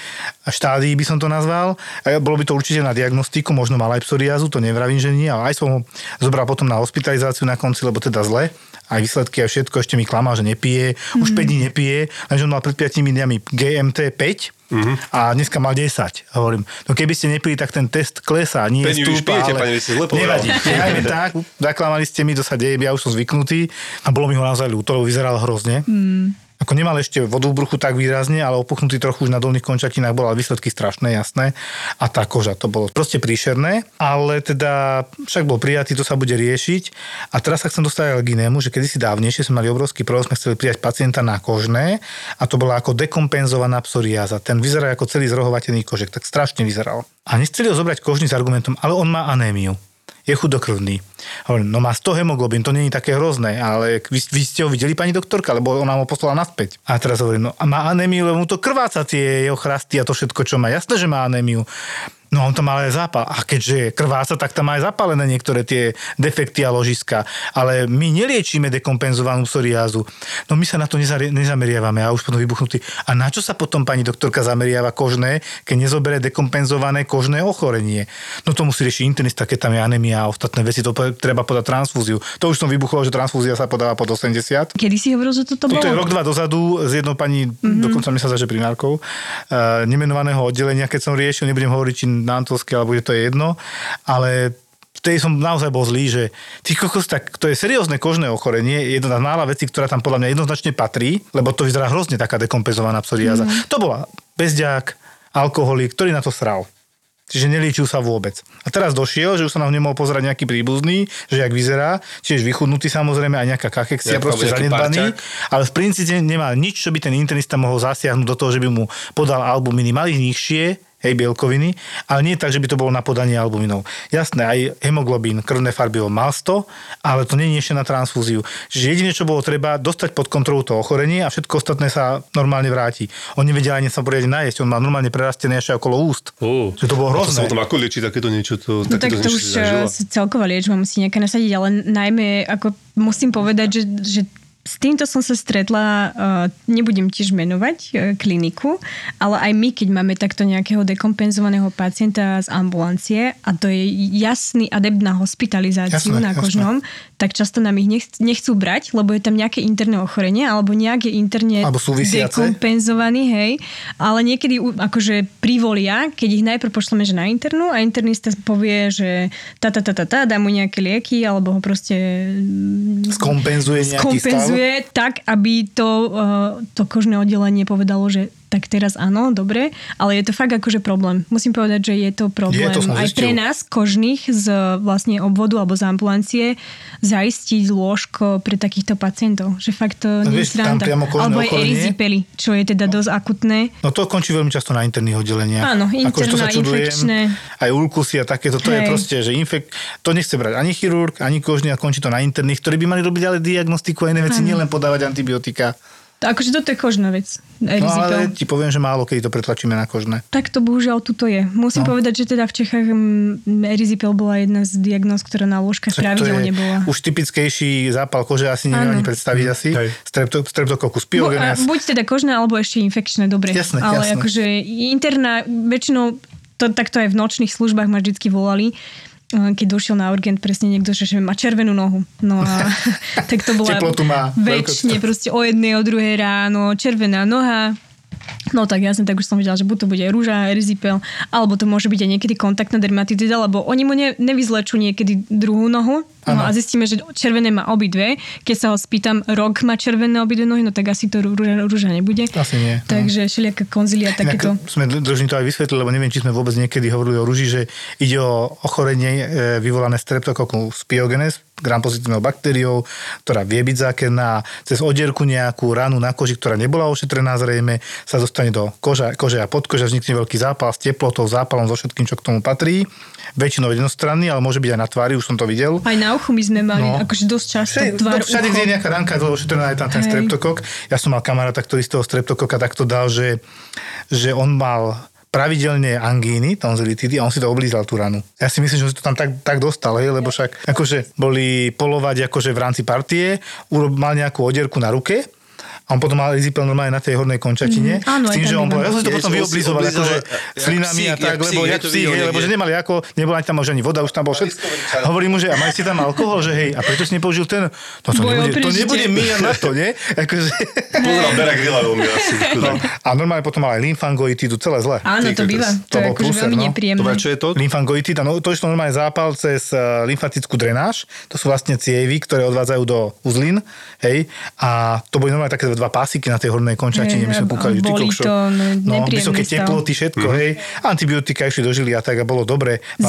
štádií, by som to nazval. A bolo by to určite na diagnostiku, možno mal aj psoriázu, to nevravím, že nie, ale aj som ho zobral potom na hospitalizáciu na konci, lebo teda zle aj výsledky a všetko, ešte mi klamal, že nepije, mm-hmm. už 5 dní nepije, lenže on mal pred 5 dňami GMT 5 mm-hmm. a dneska mal 10. A hovorím, no keby ste nepili, tak ten test klesá, nie Peňu stúpa, pijete, ale pani, ste zle nevadí. Nechajme tak, zaklamali ste mi, to sa deje, ja už som zvyknutý a bolo mi ho naozaj ľúto, lebo vyzeral hrozne. Mm. Ako nemal ešte vodu v bruchu tak výrazne, ale opuchnutý trochu už na dolných končatinách bol, výsledky strašné, jasné. A tá koža, to bolo proste príšerné, ale teda však bol prijatý, to sa bude riešiť. A teraz sa chcem dostať k inému, že kedysi dávnejšie sme mali obrovský problém, sme chceli prijať pacienta na kožné a to bola ako dekompenzovaná psoriáza. Ten vyzerá ako celý zrohovatený kožek, tak strašne vyzeral. A nechceli ho zobrať kožný s argumentom, ale on má anémiu je chudokrvný. Hovorím, no má 100 hemoglobín, to je také hrozné, ale vy, vy ste ho videli, pani doktorka, lebo ona ho poslala naspäť. A teraz hovorím, no a má anémiu, lebo mu to krváca tie jeho chrasty a to všetko, čo má. Jasné, že má anémiu. No on tam mal aj zápal. A keďže je krváca, tak tam má aj zapálené niektoré tie defekty a ložiska. Ale my neliečíme dekompenzovanú psoriázu. No my sa na to nezari- nezameriavame a už potom vybuchnutý. A na čo sa potom pani doktorka zameriava kožné, keď nezobere dekompenzované kožné ochorenie? No to musí riešiť internista, keď tam je anemia a ostatné veci, to treba podať transfúziu. To už som vybuchol, že transfúzia sa podáva pod 80. Kedy si hovoril, že toto To bolo? je rok, dva dozadu s jednou pani, mm-hmm. dokonca mi sa zaže primárkou, uh, nemenovaného oddelenia, keď som riešil, nebudem hovoriť, či na Antolské, alebo je to jedno, ale vtedy som naozaj bol zlý, že ty kokos, tak to je seriózne kožné ochorenie, je jedna z mála vecí, ktorá tam podľa mňa jednoznačne patrí, lebo to vyzerá hrozne taká dekompenzovaná psoriáza. Mm. To bola bezďák, alkoholik, ktorý na to sral. Čiže neliečil sa vôbec. A teraz došiel, že už sa na ho nemohol pozerať nejaký príbuzný, že jak vyzerá, čiže vychudnutý samozrejme aj nejaká kakexia, Nejaká- proste zanedbaný, parťák. ale v princípe nemá nič, čo by ten internista mohol zasiahnuť do toho, že by mu podal albuminy. Mali nižšie, hej, bielkoviny, ale nie tak, že by to bolo na podanie albuminov. Jasné, aj hemoglobín, krvné farby on mal 100, ale to nie je ešte na transfúziu. Čiže jediné, čo bolo treba, dostať pod kontrolu to ochorenie a všetko ostatné sa normálne vráti. On nevedel ani sa poriadne nájsť, on mal normálne prerastené ešte okolo úst. Ó, Že to bolo To sa hrozné. potom ako lieči takéto niečo? To, No tak to už eh, celková liečba musí nejaká nasadiť, ale najmä ako musím povedať, že, že s týmto som sa stretla, uh, nebudem tiež menovať uh, kliniku, ale aj my, keď máme takto nejakého dekompenzovaného pacienta z ambulancie a to je jasný adept na hospitalizáciu Jasné, na jasné. kožnom, tak často nám ich nech, nechcú brať, lebo je tam nejaké interné ochorenie alebo nejaké interne Alebo dekompenzovaný, hej. Ale niekedy akože privolia, keď ich najprv pošleme že na internú a internista povie, že ta, ta, ta, ta, ta, dá mu nejaké lieky alebo ho proste mm, Skompenzuje nejaký skompenzuje tak, aby to, uh, to kožné oddelenie povedalo, že tak teraz áno, dobre, ale je to fakt akože problém. Musím povedať, že je to problém Je, to aj pre nás kožných z vlastne obvodu alebo z ambulancie zaistiť lôžko pre takýchto pacientov. Že fakt to No nie je sranda. Alebo aj erizipely, čo je teda dosť akutné. No to končí veľmi často na interných oddeleniach. Áno, Akože to sa interná, čudujem. infekčné. Aj ulkusy a takéto. To je proste, že infek... To nechce brať ani chirurg, ani kožný a končí to na interných, ktorí by mali robiť ale diagnostiku a iné veci, nielen podávať antibiotika. To, akože toto je kožná vec. No ale ti poviem, že málo kedy to pretlačíme na kožné. Tak to bohužiaľ tuto je. Musím No. povedať, že teda v Čechách mm, erizipel bola jedna z diagnóz, ktorá na lôžkach pravidelne bola. už typickejší zápal kože, asi neviem ani predstaviť asi. Hej. Strepto, streptokokus Bu- pyogenes. buď teda kožné, alebo ešte infekčné, dobre. Jasné, Ale jasné. akože interná, väčšinou, to, takto aj v nočných službách ma vždycky volali, keď došiel na urgent presne niekto, že, že má červenú nohu. No a tak to bola Teplotu má, väčšine proste o jednej, o druhej ráno, červená noha, No tak jasne, tak už som videla, že buď to bude rúža, erizipel, alebo to môže byť aj niekedy kontaktná dermatitida, lebo oni mu ne, nevyzlečú niekedy druhú nohu no a zistíme, že červené má obidve. Keď sa ho spýtam, rok má červené obidve nohy, no tak asi to rúža, rúža nebude. Asi nie. no. Takže všelijaká konzilia takéto. Inak sme dlžní to aj vysvetliť, lebo neviem, či sme vôbec niekedy hovorili o ruži, že ide o ochorenie e, vyvolané streptokokus pyogenes, gram pozitívnou baktériou, ktorá vie byť zákerná, cez odierku nejakú ranu na koži, ktorá nebola ošetrená zrejme, sa dostane do koža, kože a podkoža, vznikne veľký zápal s teplotou, zápalom, so všetkým, čo k tomu patrí. Väčšinou jednostranný, ale môže byť aj na tvári, už som to videl. Aj na uchu my sme mali, No. akože dosť často Všade, tvár, všade, kde je nejaká ranka, je ošetrená je tam ten Hej. streptokok. Ja som mal kamaráta, ktorý z toho streptokoka takto dal, že, že on mal pravidelne angíny, tonzilitidy a on si to oblízal tú ranu. Ja si myslím, že si to tam tak, tak dostal, hej, lebo však akože boli polovať akože v rámci partie, mal nejakú odierku na ruke a on potom mal rizipel normálne na tej hornej končatine. Mhm, áno, s tým, že on bol, ja som si to Je, potom vyoblizoval, oblizoval, akože slinami a tak, lebo psík, jak je psík, lebo že nemali ako, nebola ani tam už ani voda, už tam bol všetko. Hovorím mu, že a mali ste tam alkohol, že hej, a prečo si nepoužil ten? No to nebude, to nebude míňať na to, nie? Akože, Pozeral Bera Grilla veľmi asi. no, a normálne potom mal aj lymfangoitidu, celé zle. Áno, to býva. To je bol akože veľmi no. nepríjemné. Čo je to? Lymfangoitida, no to išlo normálne zápal cez uh, lymfatickú drenáž, to sú vlastne cievy, ktoré odvádzajú do uzlín, hej, a to boli normálne také dva pásiky na tej hornej končatine, my sme ty boli kokšo. to, no, no, vysoké stav. teploty, všetko, Mhm. hej, antibiotika išli do žily a tak a bolo dobre. to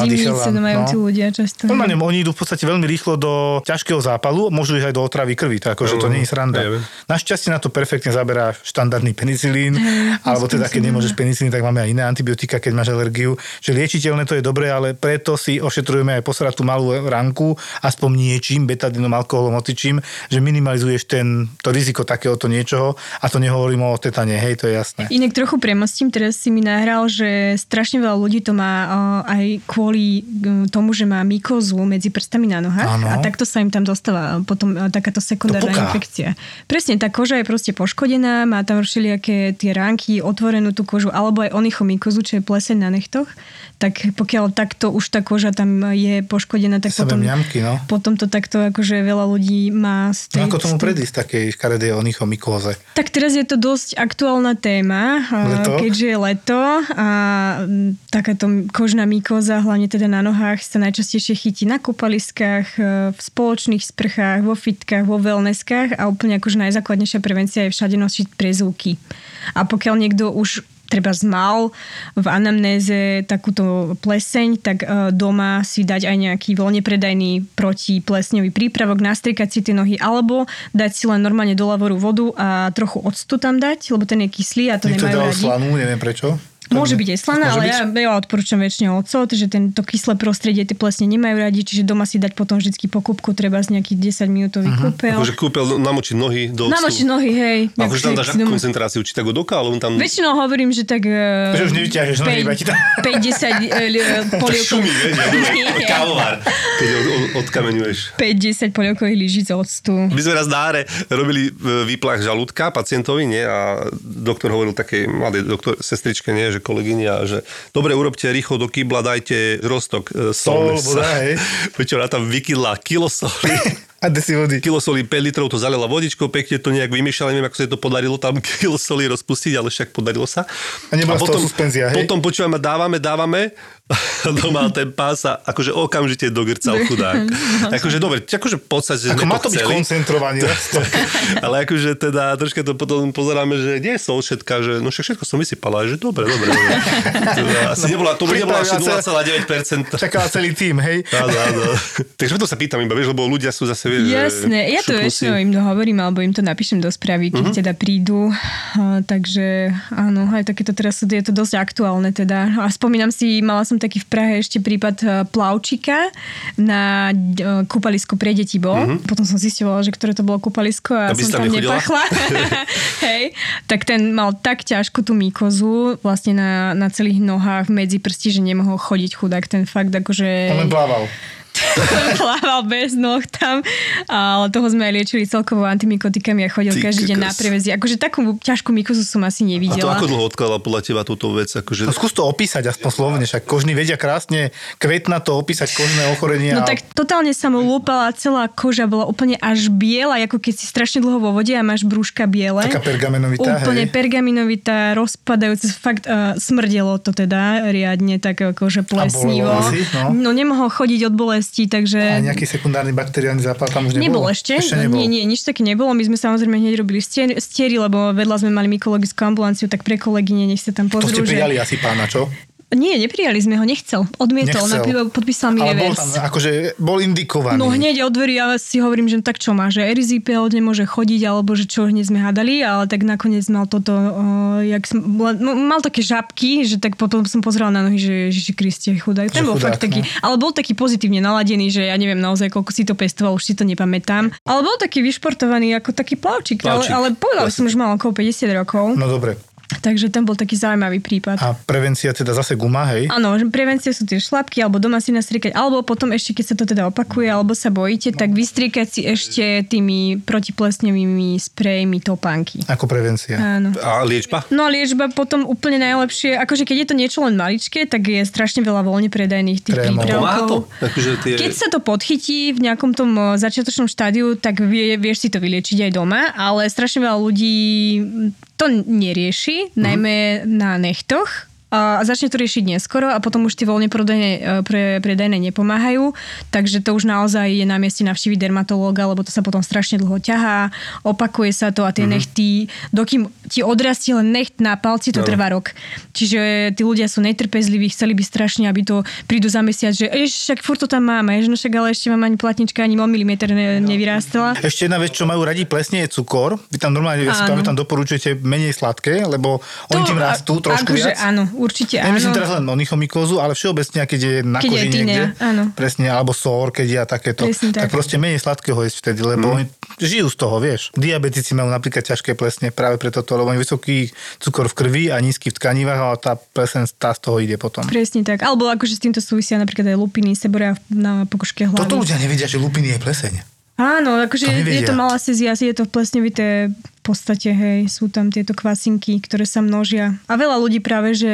majú no. tí ľudia často. Normálne oni idú v podstate veľmi rýchlo do ťažkého zápalu, môžu ísť aj do otravy krvi, tak akože to Mhm. nie je sranda. Našťastie na to perfektne zaberá štandardný penicilín, alebo teda keď nemôžeš penicilín, tak máme aj iné antibiotika, keď máš alergiu. Že liečiteľné to je dobré, ale preto si ošetrujeme aj posratú malú ranku, aspoň niečím, betadinom, alkoholom, otičím, že minimalizuješ ten, to riziko takéhoto niečoho a to nehovorím o tetane, hej, to je jasné. Inak trochu premostím, teraz si mi nahral, že strašne veľa ľudí to má o, aj kvôli tomu, že má mykozu medzi prstami na nohách Áno. a takto sa im tam dostáva potom e, takáto sekundárna infekcia. Presne, tá koža je proste poškodená, má tam všelijaké tie ránky, otvorenú tú kožu, alebo aj onychomykozu, čo je pleseň na nechtoch, tak pokiaľ takto už tá koža tam je poškodená, tak potom, mňamky, no. potom to takto akože veľa ľudí má z tej, No ako tomu predísť takej škaredej onychomykóze? tak teraz je to dosť aktuálna téma, Leto? keďže je leto a takáto kožná mykóza, hlavne teda na nohách, sa najčastejšie chytí na kúpaliskách, e, v spoločných sprchách, vo fitkách, vo wellnesskách a úplne akože najzákladnejšia prevencia je všade nosiť prezúky. A pokiaľ niekto už treba zmal v anamnéze takúto pleseň, tak e, doma si dať aj nejaký voľne predajný protiplesňový prípravok, nastriekať si tie nohy, alebo dať si len normálne do lavoru vodu a trochu octu tam dať, lebo ten je kyslý a to Niekto nemajú radi. slanú, neviem prečo. Môže byť aj slaná, ale byť? ja, ja odporúčam väčšine ocot, že tento kyslé prostredie tie plesne nemajú radi, čiže doma si dať potom vždy po kúpku treba z nejakých 10 minútový uh-huh. kúpel. Akože kúpel namočiť nohy do octu. Namočiť nohy, hej. A akože tam dáš doma- koncentráciu? Či tak od oka, alebo tam... Väčšinou hovorím, že tak... eh, Že už nevyťažeš nohy, iba ti tam- 50 eh, li- polievkov. šumí, kávovár, keď od, od, odkameňuješ. 5-10 polievkových lyžíc octu. My sme raz na áre robili výplach žalúdka pacientovi, nie? A doktor hovoril takej mladej doktor, sestričke, nie? Že kolegyňa, že dobre, urobte rýchlo do kýbla, dajte roztok e, Sol, ona tam vykydla kilo soli. A desi vody. kilo soli 5 litrov to zalela vodičkou, pekne to nejak vymýšľala, neviem, ako sa to podarilo tam kilo soli rozpustiť, ale však podarilo sa. A nebola z toho suspenzia, hej? Potom počúvame, dávame, dávame, a doma ten pás sa akože okamžite dogrcal chudák. akože dobre, akože v podstate Ako má to to byť chceli. koncentrovaný. Ale akože teda troška to potom pozeráme, že nie je sol všetka, že no však všetko som vysypala, že dobre, dobre. dobre. Teda, asi nebola, to by nebola asi Pripravila sa- 0,9%. Čakala celý tým, hej. Áno, áno. Takže preto sa pýtam iba, vieš, lebo ľudia sú zase, vieš, Jasné, ja to väčšinou im to hovorím, alebo im to napíšem do správy, keď Mhm. uh-huh. teda prídu. A, takže áno, aj takéto teraz je to dosť aktuálne teda. A spomínam si, mala som taký v Prahe ešte prípad e, plavčika na e, kúpalisko pre deti bol. Uh-huh. Potom som zistila, že ktoré to bolo kúpalisko a. Aby som tam tam nepachla. Hej, tak ten mal tak ťažko tú mykozu vlastne na, na celých nohách v medziprsti, že nemohol chodiť chudák. Ten fakt akože... On len plával. Plával bez noh tam, ale toho sme aj liečili celkovo antimikotikami a chodil Ty každý deň na prevezi. Akože takú ťažkú mikozu som asi A to nevidela. ako dlho odkladala podľa teba túto vec? Akože... No skús to opísať aspoň slovne, však kožní vedia krásne kvetna to opísať kožné ochorenie. No a- tak totálne sa mu lúpala, celá koža bola úplne až biela, ako keď si strašne dlho vo vode a máš brúška biele. Taká pergamenovitá, Úplne hej. pergaminovitá, rozpadajúca, fakt uh, smrdelo to teda riadne, tak akože plesnivo. asi, no. no nemohol chodiť od bolesti, takže... A nejaký sekundárny bakteriálny zápal tam už nebol? Nebol ešte. Ešte nebol. Nie, nie, nič také nebolo. My sme samozrejme hneď robili stier- stiery, lebo vedľa sme mali mykologickú ambulanciu, tak pre kolegyne nech sa tam To pozrú. ste že- prijali asi pána, čo? Nie, neprijali sme ho, nechcel. Odmietol, Nechcel. podpísal mi Ale bol revers. tam, akože bol indikovaný. No hneď od dverí ja si hovorím, že tak čo má, že erizipel nemôže chodiť, alebo že čo hneď sme hádali, ale tak nakoniec mal toto, uh, jak som, mal také žabky, že tak potom som pozrela na nohy, že Ježiši Kriste, chudák. Ten bol chudák, fakt taký, no. ale bol taký pozitívne naladený, že ja neviem naozaj, koľko si to pestoval, už si to nepamätám. Ale bol taký vyšportovaný ako taký plavčík, ale, Plavčík. ale povedal som, že mal okolo 50 rokov, No dobre. Takže ten bol taký zaujímavý prípad. A prevencia teda zase guma, hej? Áno, prevencia sú tie šlapky, alebo doma si nastriekať, alebo potom ešte, keď sa to teda opakuje, alebo sa bojíte, tak vystriekať si ešte tými protiplesňovými sprejmi topánky. Ako prevencia. Áno. A liečba? No a liečba potom úplne najlepšie, akože keď je to niečo len maličké, tak je strašne veľa voľne predajných tých Krémov. Prípravkov. Tie... Keď sa to podchytí v nejakom tom o, začiatočnom štádiu, tak vie, vieš si to vyliečiť aj doma, ale strašne veľa ľudí to nerieši, najmä na nechtoch a začne to riešiť neskoro a potom už tie voľne predajné, e, pre, predajné nepomáhajú, takže to už naozaj je na mieste navštíviť dermatológa, lebo to sa potom strašne dlho ťahá, opakuje sa to a tie mm-hmm. nechty, dokým ti odrastie len necht na palci, to Áno. trvá rok. Čiže tí ľudia sú netrpezliví, chceli by strašne, aby to prídu za mesiac, že ešte však furt to tam máme, že no však ale ešte mám ani platnička, ani o milimeter ne, nevyrástala. Ešte jedna vec, čo majú radi plesne, je cukor. Vy tam normálne, ja si pamätám, doporučujete menej sladké, lebo oni tým rastú trošku akože viac. áno, určite Nemyslím áno. teraz len onychomykózu, ale všeobecne, keď je na Keď je koži tinea, niekde. áno. Presne, alebo sór, keď je a takéto. Presne tak. tak. proste menej sladkého jesť vtedy, lebo oni žijú z toho, vieš. Diabetici majú napríklad ťažké plesne práve preto, lebo oni vysoký cukor v krvi a nízky v tkanivách, ale tá plesen tá z toho ide potom. Presne tak. Alebo akože s týmto súvisia napríklad aj lupiny, seboria na pokožke hlavy. Toto ľudia nevedia, že lupiny je pleseň. Áno, akože To je, je to malá sezia, je to plesňovité v podstate, hej, sú tam tieto kvasinky, ktoré sa množia. A veľa ľudí práve, že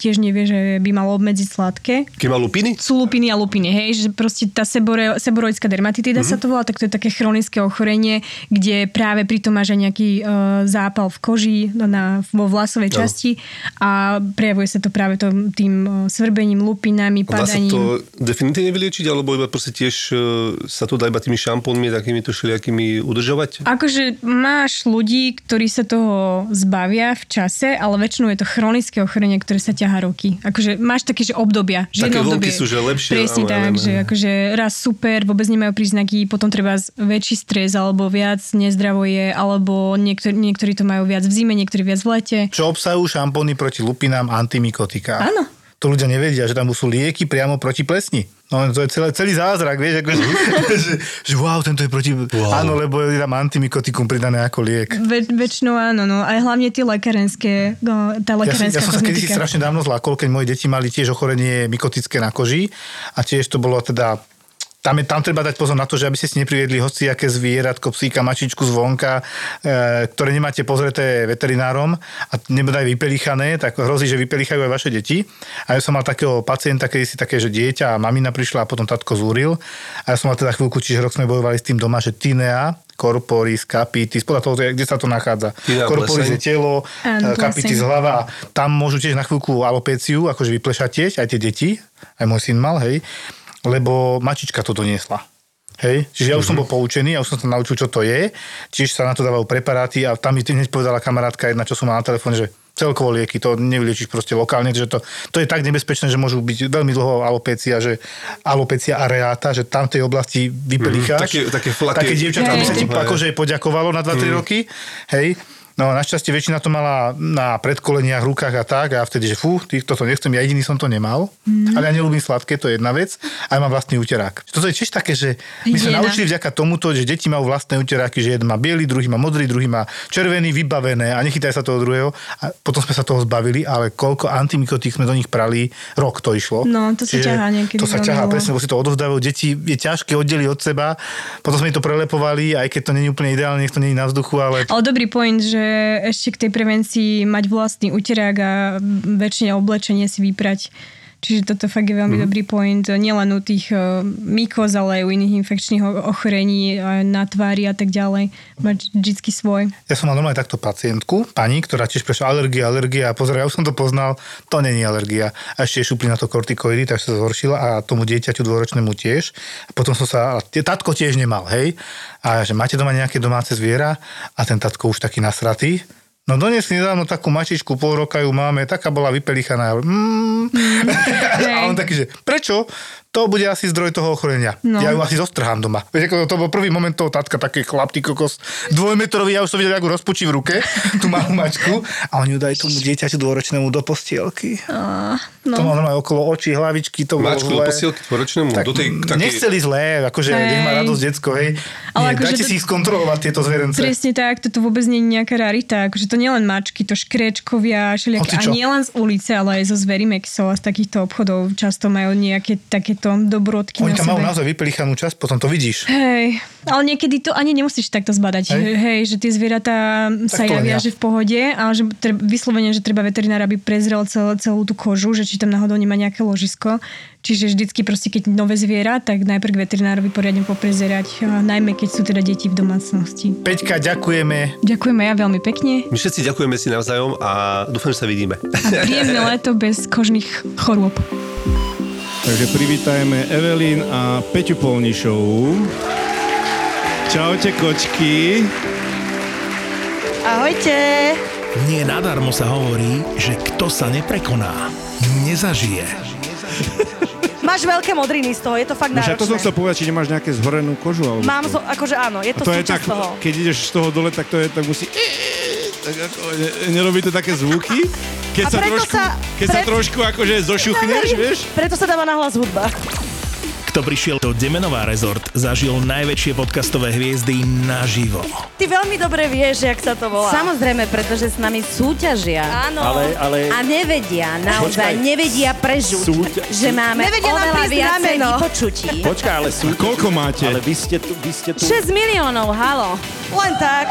tiež nevie, že by malo obmedziť sladké. Keď má lupiny? Sú lupiny a lupiny, hej, že proste tá sebore, seboroická dermatitída mm-hmm. sa to volá, tak to je také chronické ochorenie, kde práve pri tom máš aj nejaký uh, zápal v koži na, vo vlasovej No. časti a prejavuje sa to práve tom, tým uh, svrbením, lupinami, Dá sa padaním. to definitívne vyliečiť, alebo iba proste tiež e, sa to dá iba tými šampónmi, takými to všelijakými udržovať? Akože máš ľudí, ktorí sa toho zbavia v čase, ale väčšinou je to chronické ochorenie, ktoré sa ťahá roky. Akože máš také, že obdobia. Že Také obdobie, sú, že lepšie, Presne ja tak, viem, že akože raz super, vôbec nemajú príznaky, potom treba väčší stres, alebo viac nezdravo je, alebo niektorí, niektorí to majú viac v zime, niektorí viac v lete. Čo obsahujú šampóny proti lupinám, antimikotika. Áno. To ľudia nevedia, že tam sú lieky priamo proti plesni. No to je celé, celý zázrak, vieš, ako, že, že, že wow, tento je proti... Wow. Áno, lebo je tam antimikotikum pridané ako liek. Ve, väčšinou áno, no. Aj hlavne tie lekárenské, no, tá Ja, som, lekárenská ja som sa kedysi strašne dávno zlákol, keď moje deti mali tiež ochorenie mykotické na koži a tiež to bolo teda tam, je, tam treba dať pozor na to, že aby ste si nepriviedli hociaké zvieratko, psíka, mačičku zvonka, e, ktoré nemáte pozreté veterinárom a nebodaj vypelichané, tak hrozí, že vypelichajú aj vaše deti. A ja som mal takého pacienta, kedy si také, že dieťa a mamina prišla a potom tatko zúril. A ja som mal teda chvíľku, čiže rok sme bojovali s tým doma, že tinea, corporis, capitis, podľa toho, kde sa to nachádza. Tinea, Corporis pleseň. je telo, Áno, e, pleseň. hlava tam môžu tiež na chvíľku alopéciu, akože vyplešatieť, aj tie deti, aj môj syn mal, hej, lebo mačička to doniesla. Hej, čiže ja už som bol poučený, ja už som sa naučil, čo to je, čiže sa na to dávajú preparáty a tam mi hneď povedala kamarátka jedna, čo som mal na telefóne, že celkovo lieky, to nevyliečiš proste lokálne, že to, to je tak nebezpečné, že môžu byť veľmi dlho alopécia, že alopécia areáta, že tam tej oblasti vypelicháš. Mhm, také- také flaky. Také dievčatá, Hej. by sa ti akože poďakovalo na 2-3 roky, hej, No našťastie väčšina to mala na predkoleniach, rukách a tak a vtedy, že fú, ty, toto nechcem, ja jediný som to nemal, mm. ale ja nelúbim sladké, to je jedna vec a ja mám vlastný uterák. Toto je tiež také, že my sme naučili vďaka tomuto, že deti majú vlastné uteráky, že jeden má biely, druhý má modrý, druhý má červený, vybavené a nechytaj sa toho druhého a potom sme sa toho zbavili, ale koľko antimikotík sme do nich prali, rok to išlo. No, to sa ťahá niekedy To sa ťahá, presne, lebo si to odovzdávajú. Deti je ťažké oddeliť od seba, potom sme to prelepovali, aj keď to nie je úplne ideálne, nech to nie je na vzduchu, ale Ale dobrý point, že ešte k tej prevencii mať vlastný uterák a väčšine oblečenie si vyprať. Čiže toto fakt je veľmi mm. dobrý point. Nielen u tých uh, mykóz, ale aj u iných infekčných ochorení uh, na tvári a tak ďalej. Mať vždycky svoj. Ja som mal normálne takto pacientku, pani, ktorá tiež prešla alergia, alergia a pozor, ja už som to poznal, to není alergia. A ešte šupli na to kortikoidy, tak sa zhoršila a tomu dieťaťu dvoročnému tiež. A potom som sa, tatko tiež nemal, hej. A že máte doma nejaké domáce zviera a ten tatko už taký nasratý. No doniesli nedávno takú mačičku, pol roka ju máme, taká bola vypelichaná. Mm. a on taký, že prečo? To bude asi zdroj toho ochorenia. No. Ja ju asi zostrhám doma. Vieš, ako to bol prvý moment toho tatka, taký chlap, ty kokos, dvojmetrový, ja už som videl, ako rozpučí v ruke, tú malú mačku a oni ju dajú tomu dieťaťu dvoročnému do postielky. Uh, No. To no. mal normálne okolo očí, hlavičky, to Mačku do zlé. posielky dvoročnému? Tak, do tej, takej... Nechceli zlé, akože Hej. nech má radosť decko, hej. Ale Nie, akože dajte to- si ich skontrolovať, tieto zverence. Presne tak, toto vôbec nie je nejaká rarita. Akože to nielen mačky, to škrečkovia, všelijaké, a nielen z ulice, ale aj zo zverimexov a z takýchto obchodov často majú nejaké takéto dobrodky Oni na tam majú sebe. naozaj vypelichanú časť, potom to vidíš. Hej, ale niekedy to ani nemusíš takto zbadať. Hej. Hej, Hej že tie zvieratá sa javia, ja. že v pohode, ale že treba, vyslovene, že treba veterinár, aby prezrel cel, celú tú kožu, že či tam náhodou nemá nejaké ložisko. Čiže vždycky proste, keď nové zviera, tak najprv k veterinárovi poriadne poprezerať, a najmä keď sú teda deti v domácnosti. Peťka, ďakujeme. Ďakujeme ja veľmi pekne My všetci ďakujeme si navzájom a dúfam, že sa vidíme. a príjemné leto bez kožných chorôb. Takže privítajme Evelyn a Peťu Polnišovú. Čaute kočky. Ahojte! Nie nadarmo sa hovorí, že kto sa neprekoná, nezažije. Máš veľké modriny z toho, je to fakt No však to som náročné. chcel povedať, či nemáš nejaké zhorenú kožu. Alebo Mám, zo, akože áno, je A to, to je tak, toho. keď ideš z toho dole, tak to je, tak musí... Tak ako, ne, nerobí to také zvuky? Keď sa trošku, sa- keď sa pre- trošku akože zošuchneš, vieš? Preto sa dáva nahlas hudba. Kto prišiel do Demenová rezort, zažil najväčšie podcastové hviezdy naživo. Ty veľmi dobre vieš, jak sa to volá. Samozrejme, pretože s nami súťažia. Áno. Ale, ale... A nevedia, naozaj Počkaj. nevedia prežuť, Súťa- že máme Nevedia oveľa viacej vypočutí. Počkaj, ale sú... Koľko máte? Ale vy ste tu... Vy ste tu... 6 miliónov, halo. Len tak.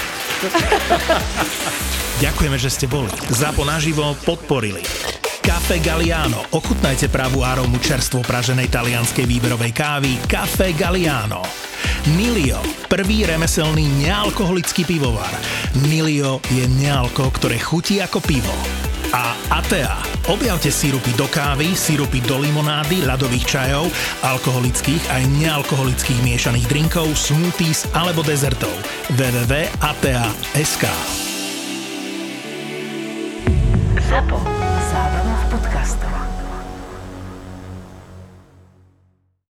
Ďakujeme, že ste boli. Zapo naživo podporili. Cafe Galliano. Ochutnajte pravú arómu čerstvo praženej talianskej výberovej kávy Cafe Galliano. Nilio, prvý remeselný nealkoholický pivovar. Nilio je nealko, ktoré chutí ako pivo. A Atea. Objavte sírupy do kávy, sírupy do limonády, ľadových čajov, alkoholických aj nealkoholických miešaných drinkov, smoothies alebo dezertov. www.atea.sk Zapo. Zábrná v podcastovách.